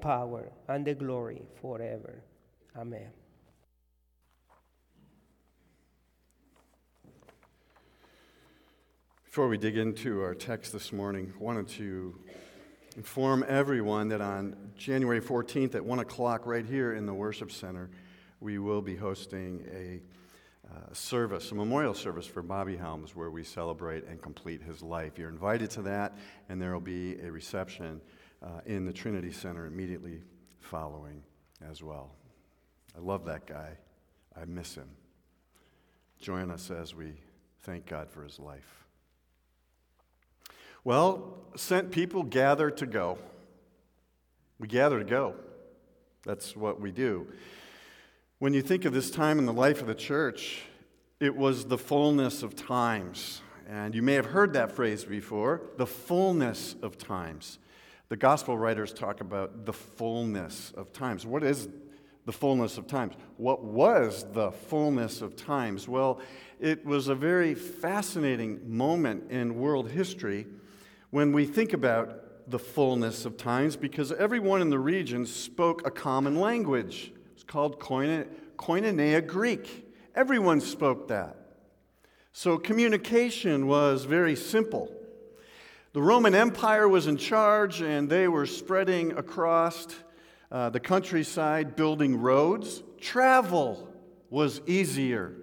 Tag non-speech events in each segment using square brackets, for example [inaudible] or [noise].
power and the glory forever. Amen. Before we dig into our text this morning, I wanted to inform everyone that on January 14th at 1 o'clock, right here in the Worship Center, we will be hosting a uh, service, a memorial service for Bobby Helms, where we celebrate and complete his life. You're invited to that, and there will be a reception uh, in the Trinity Center immediately following as well. I love that guy. I miss him. Join us as we thank God for his life. Well, sent people gather to go. We gather to go. That's what we do. When you think of this time in the life of the church, it was the fullness of times. And you may have heard that phrase before the fullness of times. The gospel writers talk about the fullness of times. What is the fullness of times? What was the fullness of times? Well, it was a very fascinating moment in world history when we think about the fullness of times because everyone in the region spoke a common language. It's called Koinonia Greek. Everyone spoke that. So communication was very simple. The Roman Empire was in charge, and they were spreading across uh, the countryside, building roads. Travel was easier.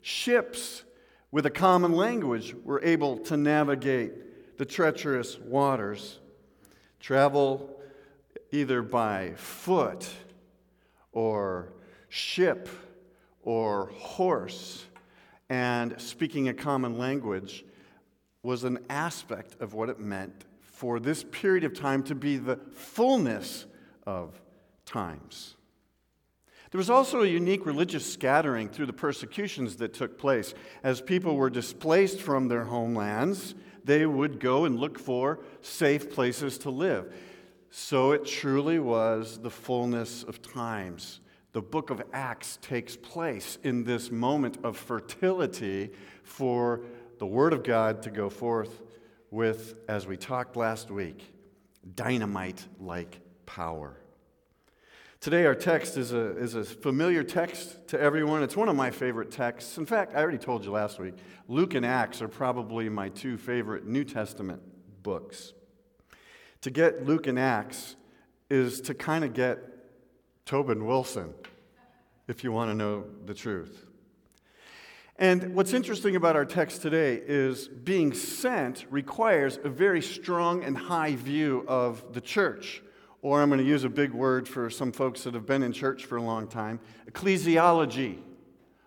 Ships with a common language were able to navigate the treacherous waters. Travel either by foot or ship or horse and speaking a common language was an aspect of what it meant for this period of time to be the fullness of times. There was also a unique religious scattering through the persecutions that took place. As people were displaced from their homelands, they would go and look for safe places to live. So it truly was the fullness of times. The book of Acts takes place in this moment of fertility for the Word of God to go forth with, as we talked last week, dynamite like power. Today, our text is a, is a familiar text to everyone. It's one of my favorite texts. In fact, I already told you last week, Luke and Acts are probably my two favorite New Testament books. To get Luke and Acts is to kind of get Tobin Wilson, if you want to know the truth. And what's interesting about our text today is being sent requires a very strong and high view of the church. Or I'm going to use a big word for some folks that have been in church for a long time ecclesiology.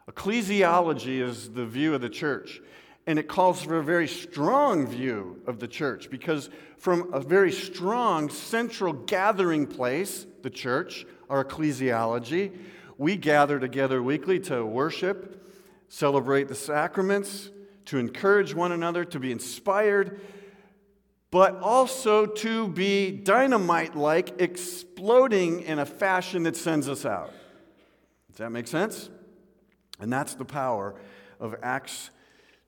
Ecclesiology is the view of the church. And it calls for a very strong view of the church because, from a very strong central gathering place, the church, our ecclesiology, we gather together weekly to worship celebrate the sacraments, to encourage one another, to be inspired, but also to be dynamite like, exploding in a fashion that sends us out. Does that make sense? And that's the power of Acts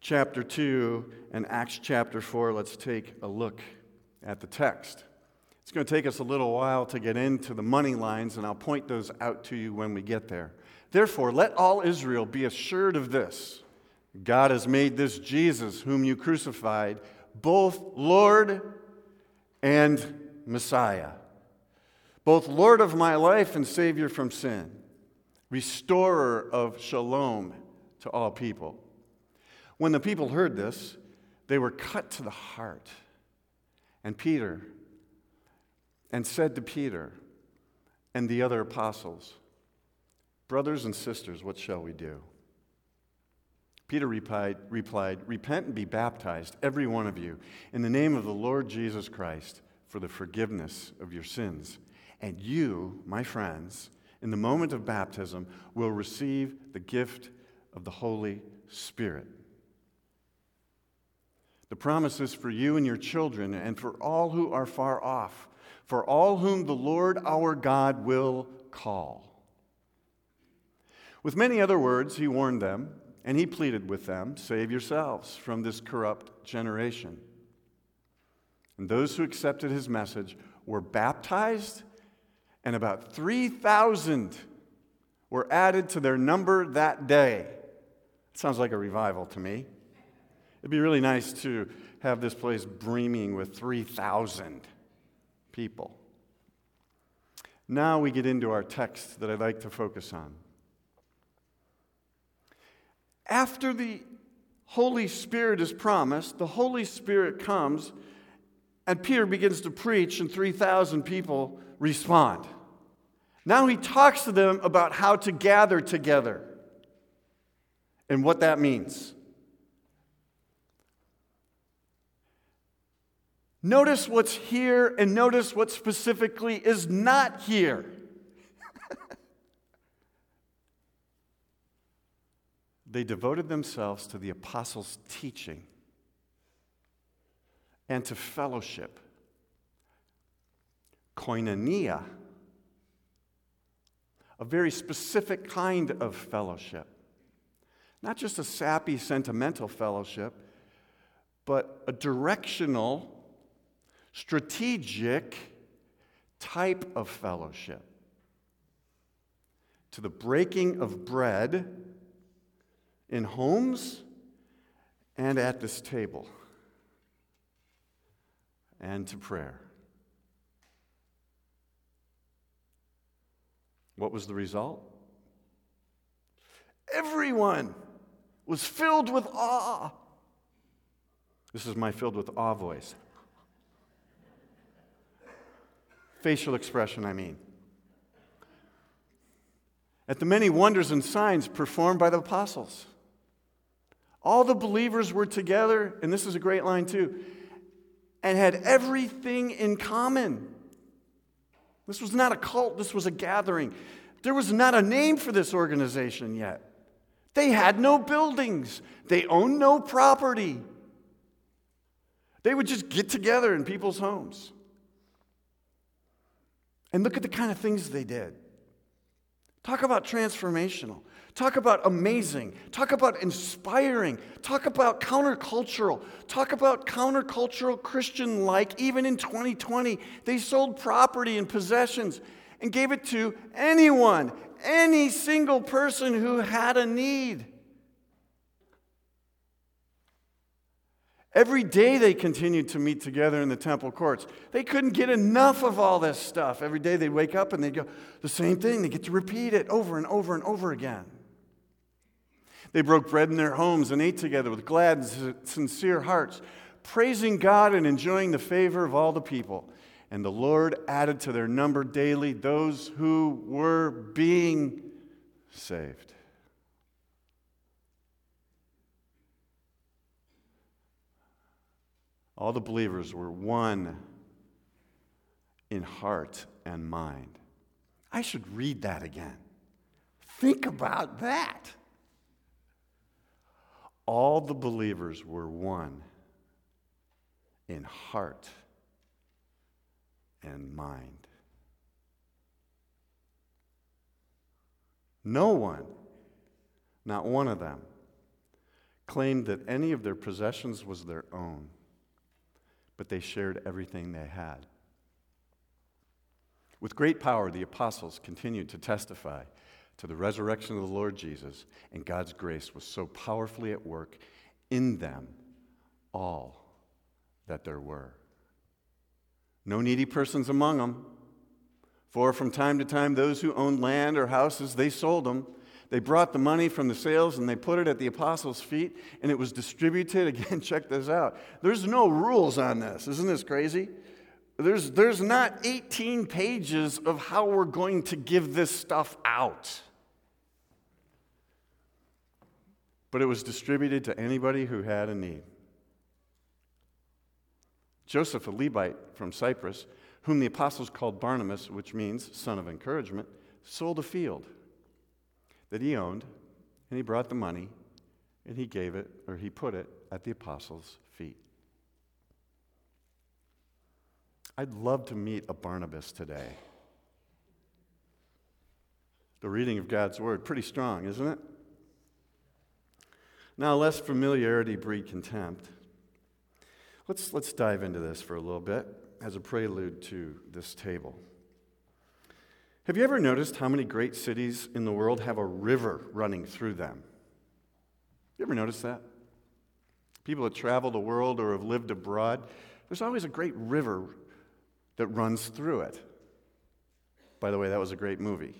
chapter 2 and Acts chapter 4. Let's take a look at the text. It's going to take us a little while to get into the money lines, and I'll point those out to you when we get there. Therefore, let all Israel be assured of this God has made this Jesus, whom you crucified, both Lord and Messiah, both Lord of my life and Savior from sin, restorer of shalom to all people. When the people heard this, they were cut to the heart. And Peter, and said to Peter and the other apostles, Brothers and sisters, what shall we do? Peter replied, replied, Repent and be baptized, every one of you, in the name of the Lord Jesus Christ, for the forgiveness of your sins. And you, my friends, in the moment of baptism, will receive the gift of the Holy Spirit. The promise is for you and your children, and for all who are far off, for all whom the Lord our God will call. With many other words, he warned them, and he pleaded with them save yourselves from this corrupt generation. And those who accepted his message were baptized, and about 3,000 were added to their number that day. It Sounds like a revival to me. It'd be really nice to have this place brimming with 3,000 people. Now we get into our text that I'd like to focus on. After the Holy Spirit is promised, the Holy Spirit comes, and Peter begins to preach, and 3,000 people respond. Now he talks to them about how to gather together and what that means. Notice what's here and notice what specifically is not here. They devoted themselves to the apostles' teaching and to fellowship. Koinonia, a very specific kind of fellowship. Not just a sappy, sentimental fellowship, but a directional, strategic type of fellowship. To the breaking of bread in homes and at this table, and to prayer. What was the result? Everyone was filled with awe. This is my filled with awe voice. Facial expression, I mean. At the many wonders and signs performed by the apostles. All the believers were together, and this is a great line too, and had everything in common. This was not a cult, this was a gathering. There was not a name for this organization yet. They had no buildings, they owned no property. They would just get together in people's homes. And look at the kind of things they did. Talk about transformational. Talk about amazing. Talk about inspiring. Talk about countercultural. Talk about countercultural Christian like. Even in 2020, they sold property and possessions and gave it to anyone, any single person who had a need. Every day they continued to meet together in the temple courts. They couldn't get enough of all this stuff. Every day they'd wake up and they'd go, the same thing. They get to repeat it over and over and over again. They broke bread in their homes and ate together with glad and sincere hearts, praising God and enjoying the favor of all the people. And the Lord added to their number daily those who were being saved. All the believers were one in heart and mind. I should read that again. Think about that. All the believers were one in heart and mind. No one, not one of them, claimed that any of their possessions was their own but they shared everything they had. With great power, the apostles continued to testify to the resurrection of the Lord Jesus, and God's grace was so powerfully at work in them all that there were. No needy persons among them, for from time to time those who owned land or houses, they sold them they brought the money from the sales and they put it at the apostles' feet and it was distributed. [laughs] Again, check this out. There's no rules on this. Isn't this crazy? There's, there's not 18 pages of how we're going to give this stuff out. But it was distributed to anybody who had a need. Joseph, a Levite from Cyprus, whom the apostles called Barnabas, which means son of encouragement, sold a field that he owned, and he brought the money and he gave it, or he put it at the apostles' feet. I'd love to meet a Barnabas today. The reading of God's word, pretty strong, isn't it? Now, lest familiarity breed contempt, let's, let's dive into this for a little bit as a prelude to this table. Have you ever noticed how many great cities in the world have a river running through them? You ever notice that? People that travel the world or have lived abroad, there's always a great river that runs through it. By the way, that was a great movie.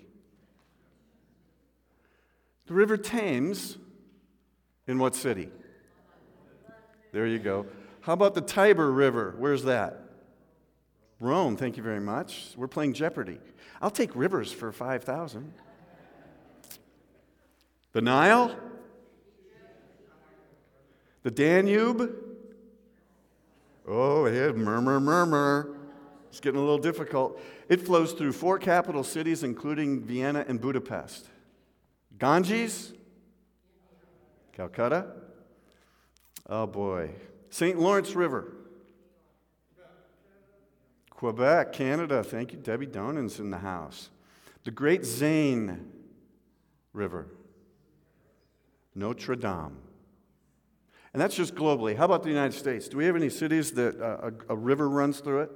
The River Thames, in what city? There you go. How about the Tiber River? Where's that? Rome, thank you very much. We're playing Jeopardy. I'll take rivers for 5,000. The Nile? The Danube? Oh, yeah, murmur, murmur. It's getting a little difficult. It flows through four capital cities, including Vienna and Budapest. Ganges? Calcutta? Oh boy. St. Lawrence River. Quebec, Canada. Thank you. Debbie Donan's in the house. The Great Seine River. Notre Dame. And that's just globally. How about the United States? Do we have any cities that uh, a, a river runs through it?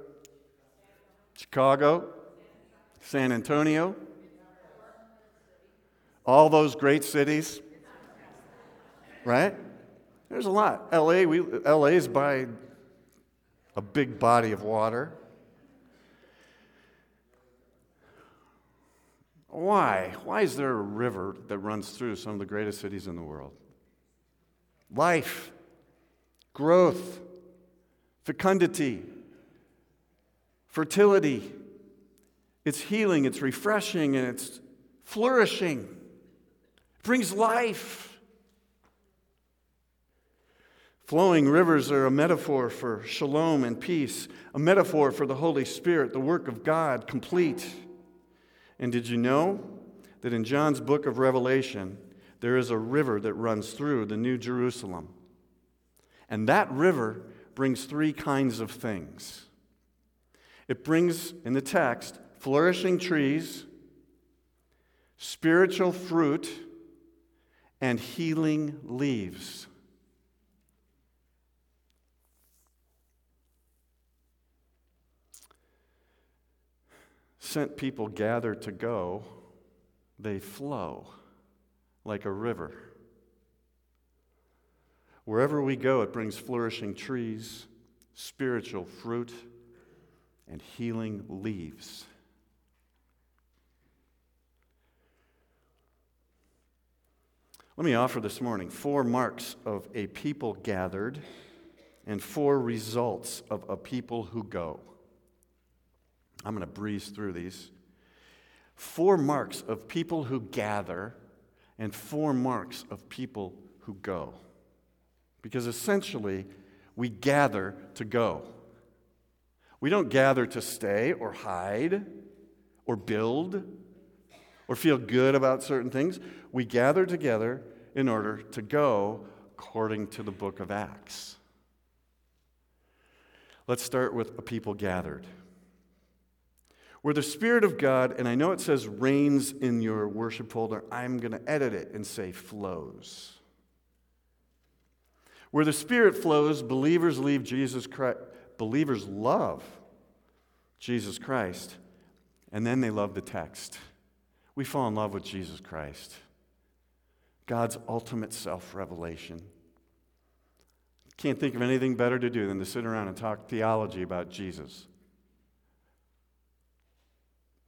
Chicago, San Antonio, all those great cities, right? There's a lot. LA, we, LA is by a big body of water. Why? Why is there a river that runs through some of the greatest cities in the world? Life, growth, fecundity, fertility. It's healing, it's refreshing, and it's flourishing. It brings life. Flowing rivers are a metaphor for shalom and peace, a metaphor for the Holy Spirit, the work of God, complete. And did you know that in John's book of Revelation, there is a river that runs through the New Jerusalem? And that river brings three kinds of things it brings, in the text, flourishing trees, spiritual fruit, and healing leaves. Sent people gather to go, they flow like a river. Wherever we go, it brings flourishing trees, spiritual fruit, and healing leaves. Let me offer this morning four marks of a people gathered and four results of a people who go. I'm going to breeze through these. Four marks of people who gather and four marks of people who go. Because essentially, we gather to go. We don't gather to stay or hide or build or feel good about certain things. We gather together in order to go according to the book of Acts. Let's start with a people gathered. Where the Spirit of God, and I know it says reigns in your worship folder, I'm going to edit it and say flows. Where the Spirit flows, believers leave Jesus Christ, believers love Jesus Christ, and then they love the text. We fall in love with Jesus Christ, God's ultimate self revelation. Can't think of anything better to do than to sit around and talk theology about Jesus.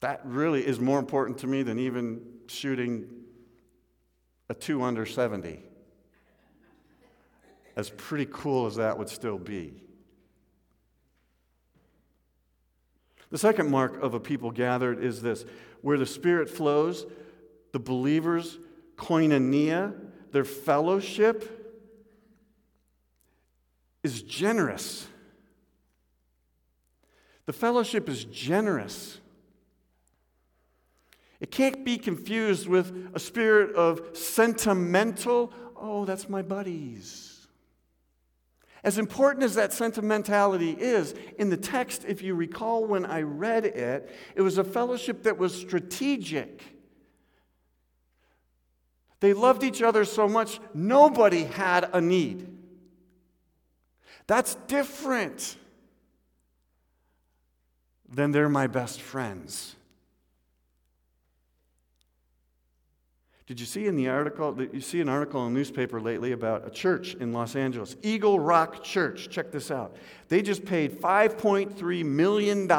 That really is more important to me than even shooting a two under 70. As pretty cool as that would still be. The second mark of a people gathered is this where the Spirit flows, the believers, koinonia, their fellowship is generous. The fellowship is generous. It can't be confused with a spirit of sentimental, oh, that's my buddies. As important as that sentimentality is, in the text, if you recall when I read it, it was a fellowship that was strategic. They loved each other so much, nobody had a need. That's different than they're my best friends. Did you see in the article, you see an article in a newspaper lately about a church in Los Angeles, Eagle Rock Church. Check this out. They just paid $5.3 million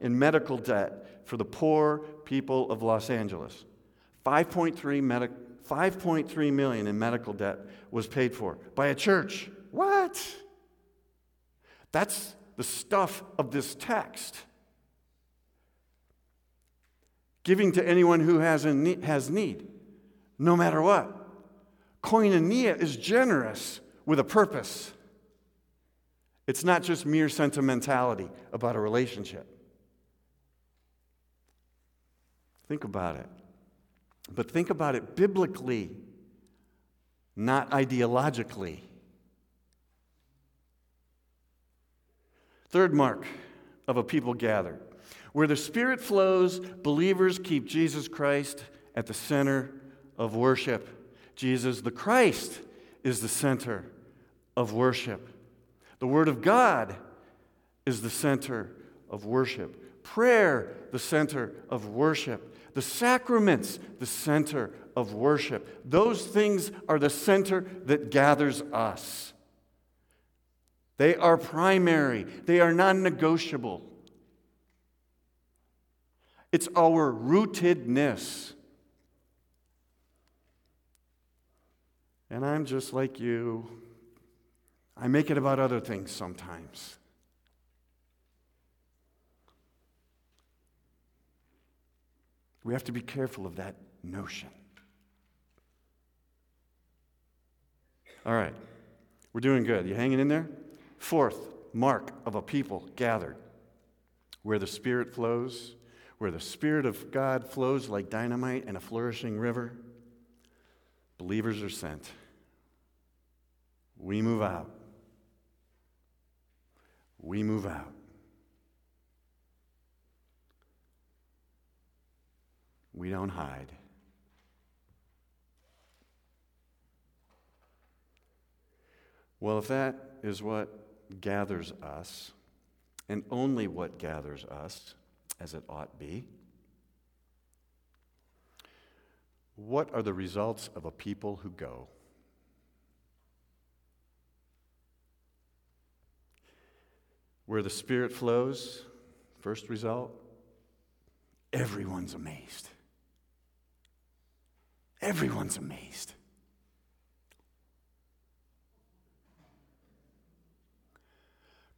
in medical debt for the poor people of Los Angeles. 5.3 medic, 5.3 million in medical debt was paid for by a church. What? That's the stuff of this text. Giving to anyone who has, need, has need, no matter what. Koinonia is generous with a purpose. It's not just mere sentimentality about a relationship. Think about it. But think about it biblically, not ideologically. Third mark of a people gathered. Where the Spirit flows, believers keep Jesus Christ at the center of worship. Jesus the Christ is the center of worship. The Word of God is the center of worship. Prayer, the center of worship. The sacraments, the center of worship. Those things are the center that gathers us. They are primary, they are non negotiable. It's our rootedness. And I'm just like you. I make it about other things sometimes. We have to be careful of that notion. All right, we're doing good. You hanging in there? Fourth mark of a people gathered where the Spirit flows, where the Spirit of God flows like dynamite in a flourishing river, believers are sent. We move out. We move out. We don't hide. Well, if that is what gathers us, and only what gathers us, as it ought be. What are the results of a people who go? Where the Spirit flows, first result, everyone's amazed. Everyone's amazed.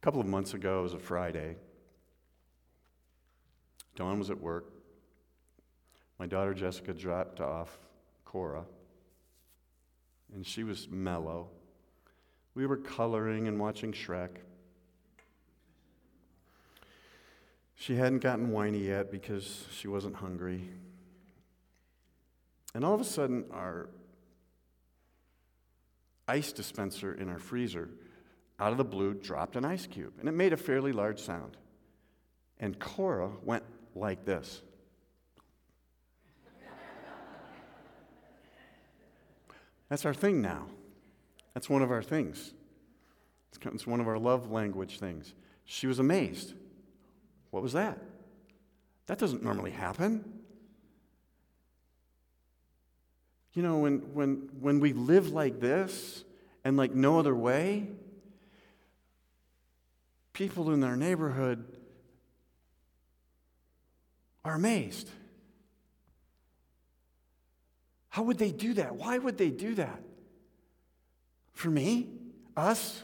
A couple of months ago, it was a Friday. Dawn was at work. My daughter Jessica dropped off Cora, and she was mellow. We were coloring and watching Shrek. She hadn't gotten whiny yet because she wasn't hungry. And all of a sudden, our ice dispenser in our freezer out of the blue, dropped an ice cube, and it made a fairly large sound. And Cora went like this. That's our thing now. That's one of our things. It's one of our love language things. She was amazed. What was that? That doesn't normally happen. You know, when, when, when we live like this and like no other way, people in our neighborhood are amazed. How would they do that? Why would they do that? For me? Us?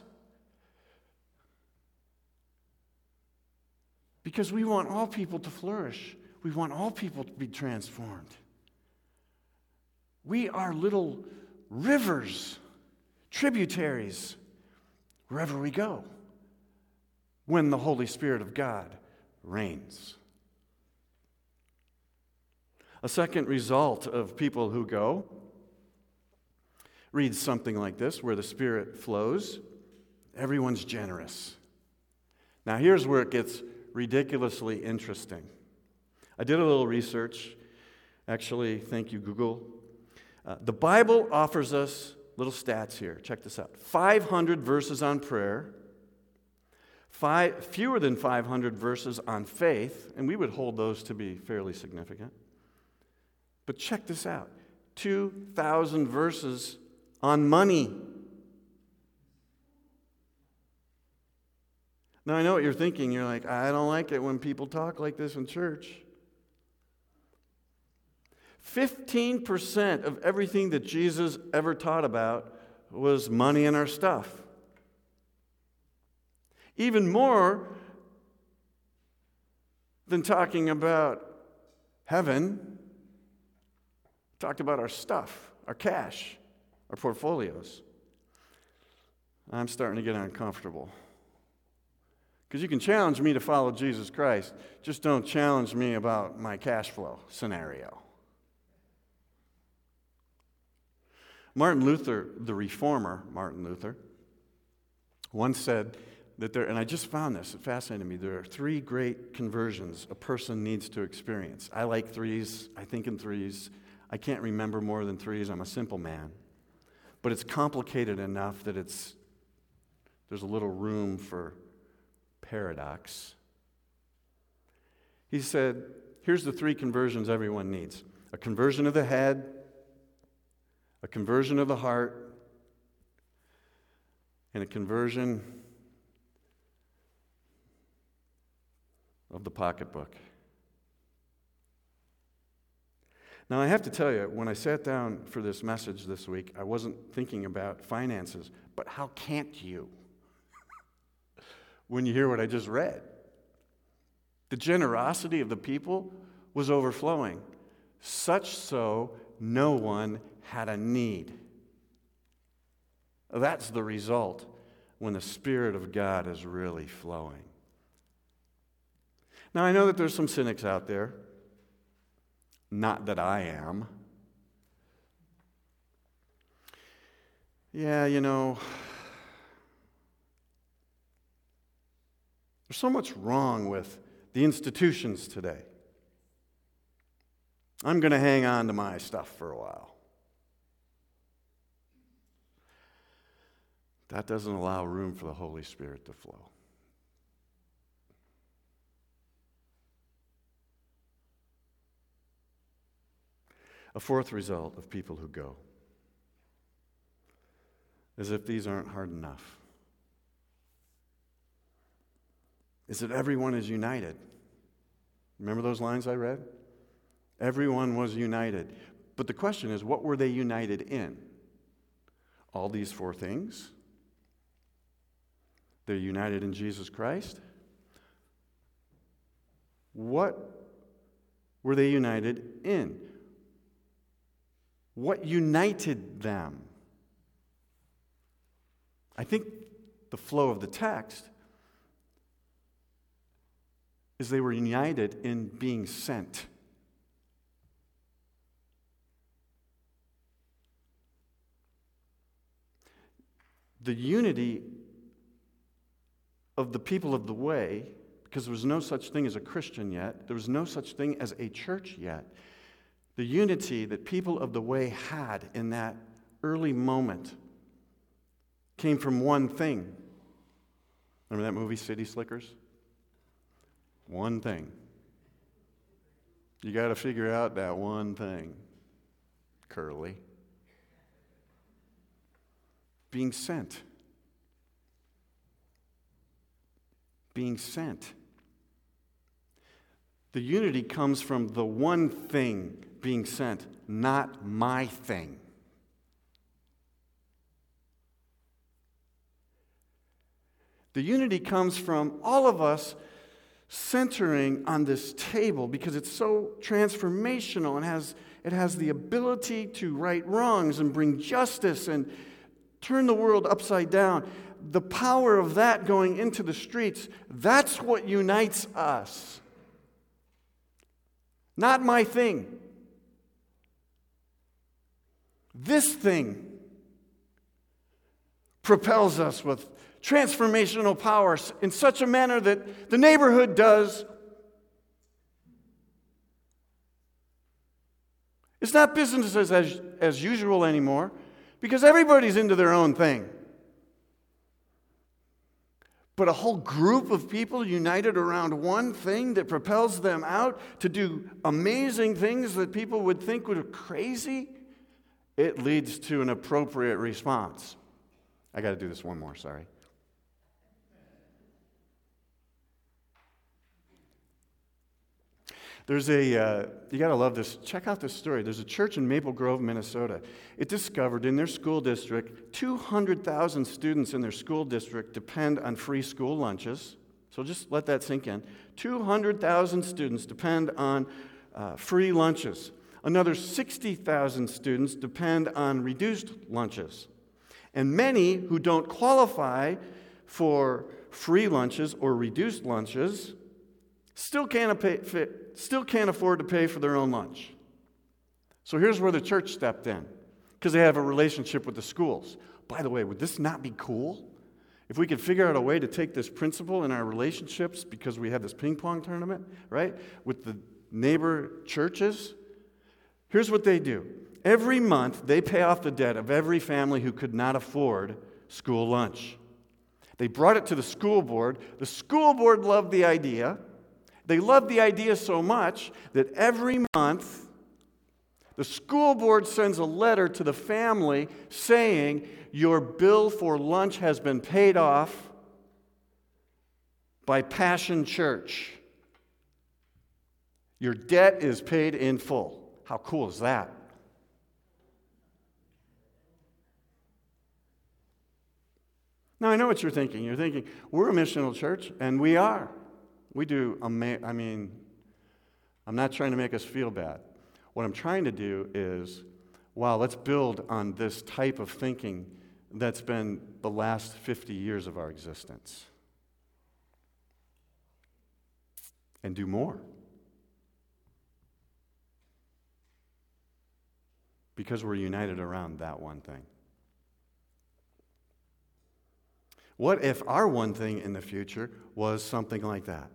Because we want all people to flourish. We want all people to be transformed. We are little rivers, tributaries, wherever we go when the Holy Spirit of God reigns. A second result of people who go reads something like this where the Spirit flows, everyone's generous. Now, here's where it gets ridiculously interesting. I did a little research. Actually, thank you, Google. Uh, the Bible offers us little stats here. Check this out 500 verses on prayer, Five, fewer than 500 verses on faith, and we would hold those to be fairly significant. But check this out 2,000 verses on money. Now, I know what you're thinking. You're like, I don't like it when people talk like this in church. 15% of everything that Jesus ever taught about was money and our stuff. Even more than talking about heaven, talked about our stuff, our cash, our portfolios. I'm starting to get uncomfortable. Because you can challenge me to follow Jesus Christ, just don't challenge me about my cash flow scenario. Martin Luther, the reformer, Martin Luther, once said that there, and I just found this, it fascinated me. There are three great conversions a person needs to experience. I like threes, I think in threes. I can't remember more than threes, I'm a simple man. But it's complicated enough that it's, there's a little room for paradox. He said, Here's the three conversions everyone needs a conversion of the head, a conversion of the heart, and a conversion of the pocketbook. Now, I have to tell you, when I sat down for this message this week, I wasn't thinking about finances, but how can't you [laughs] when you hear what I just read? The generosity of the people was overflowing, such so no one had a need. That's the result when the Spirit of God is really flowing. Now, I know that there's some cynics out there, not that I am. Yeah, you know, there's so much wrong with the institutions today. I'm going to hang on to my stuff for a while. That doesn't allow room for the Holy Spirit to flow. A fourth result of people who go is if these aren't hard enough, is that everyone is united. Remember those lines I read? Everyone was united. But the question is, what were they united in? All these four things? They're united in Jesus Christ. What were they united in? What united them? I think the flow of the text is they were united in being sent. The unity of the people of the way, because there was no such thing as a Christian yet, there was no such thing as a church yet. The unity that people of the way had in that early moment came from one thing. Remember that movie, City Slickers? One thing. You got to figure out that one thing, Curly. Being sent. being sent. The unity comes from the one thing being sent, not my thing. The unity comes from all of us centering on this table because it's so transformational and has, it has the ability to right wrongs and bring justice and turn the world upside down the power of that going into the streets, that's what unites us. Not my thing. This thing propels us with transformational power in such a manner that the neighborhood does. It's not business as, as, as usual anymore because everybody's into their own thing. But a whole group of people united around one thing that propels them out to do amazing things that people would think were crazy. It leads to an appropriate response. I got to do this one more, sorry. There's a, uh, you got to love this. Check out this story. There's a church in Maple Grove, Minnesota. It discovered in their school district, 200,000 students in their school district depend on free school lunches. So just let that sink in. 200,000 students depend on uh, free lunches. Another 60,000 students depend on reduced lunches. And many who don't qualify for free lunches or reduced lunches still can't, pay, still can't afford to pay for their own lunch. So here's where the church stepped in because they have a relationship with the schools. By the way, would this not be cool? If we could figure out a way to take this principle in our relationships because we have this ping pong tournament, right, with the neighbor churches, here's what they do. Every month, they pay off the debt of every family who could not afford school lunch. They brought it to the school board. The school board loved the idea. They loved the idea so much that every month the school board sends a letter to the family saying, Your bill for lunch has been paid off by Passion Church. Your debt is paid in full. How cool is that? Now, I know what you're thinking. You're thinking, we're a missional church, and we are. We do, ama- I mean, I'm not trying to make us feel bad. What I'm trying to do is, wow, let's build on this type of thinking that's been the last 50 years of our existence and do more. Because we're united around that one thing. What if our one thing in the future was something like that?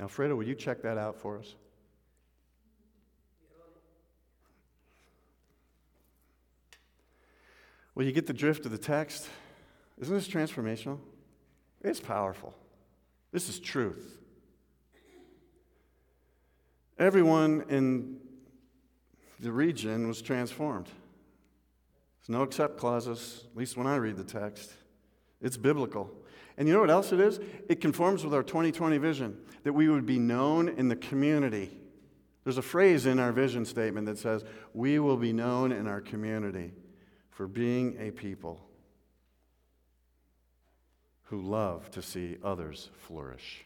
Alfredo, will you check that out for us? Well, you get the drift of the text. Isn't this transformational? It's powerful. This is truth. Everyone in the region was transformed. There's no except clauses, at least when I read the text. It's biblical. And you know what else it is? It conforms with our 2020 vision that we would be known in the community. There's a phrase in our vision statement that says, We will be known in our community for being a people who love to see others flourish.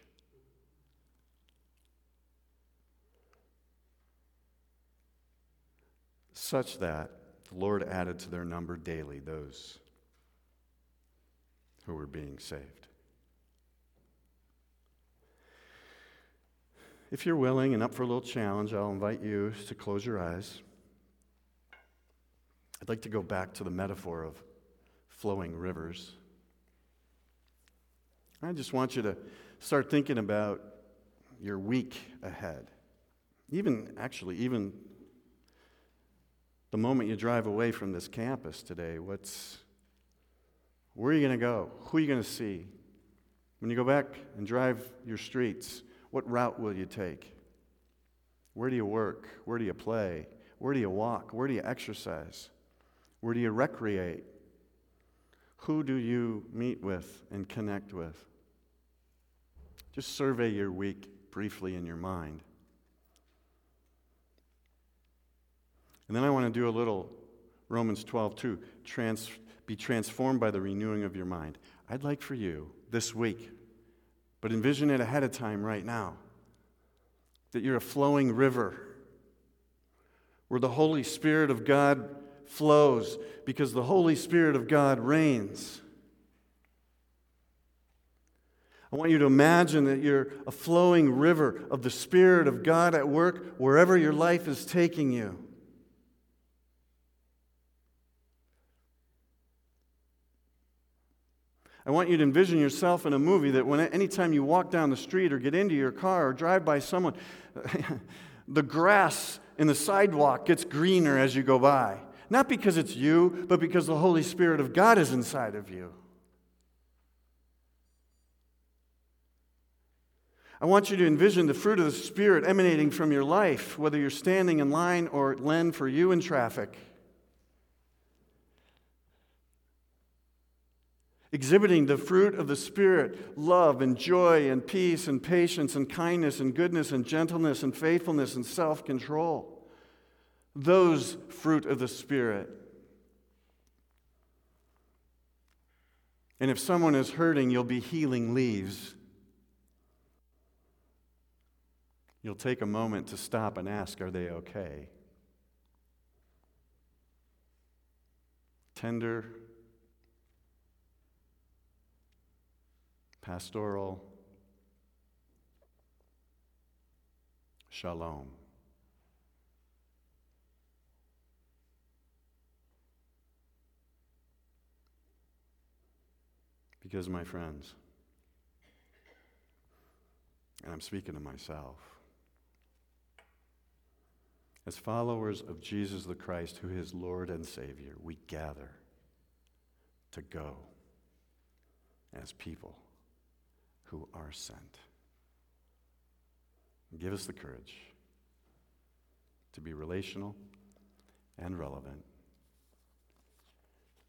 Such that the Lord added to their number daily those who were being saved. If you're willing and up for a little challenge, I'll invite you to close your eyes. I'd like to go back to the metaphor of flowing rivers. I just want you to start thinking about your week ahead. Even, actually, even the moment you drive away from this campus today, what's, where are you going to go? Who are you going to see? When you go back and drive your streets, what route will you take? Where do you work? Where do you play? Where do you walk? Where do you exercise? Where do you recreate? Who do you meet with and connect with? Just survey your week briefly in your mind. And then I want to do a little Romans 12, 2. Trans, be transformed by the renewing of your mind. I'd like for you this week but envision it ahead of time right now that you're a flowing river where the Holy Spirit of God flows because the Holy Spirit of God reigns. I want you to imagine that you're a flowing river of the Spirit of God at work wherever your life is taking you. I want you to envision yourself in a movie that when anytime you walk down the street or get into your car or drive by someone, [laughs] the grass in the sidewalk gets greener as you go by. Not because it's you, but because the Holy Spirit of God is inside of you. I want you to envision the fruit of the Spirit emanating from your life, whether you're standing in line or Len for you in traffic. Exhibiting the fruit of the Spirit love and joy and peace and patience and kindness and goodness and gentleness and faithfulness and self control. Those fruit of the Spirit. And if someone is hurting, you'll be healing leaves. You'll take a moment to stop and ask, Are they okay? Tender, pastoral, shalom. Because, my friends, and I'm speaking to myself, as followers of Jesus the Christ, who is Lord and Savior, we gather to go as people who are sent. Give us the courage to be relational and relevant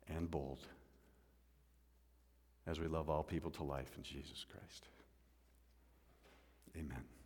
and bold as we love all people to life in Jesus Christ. Amen.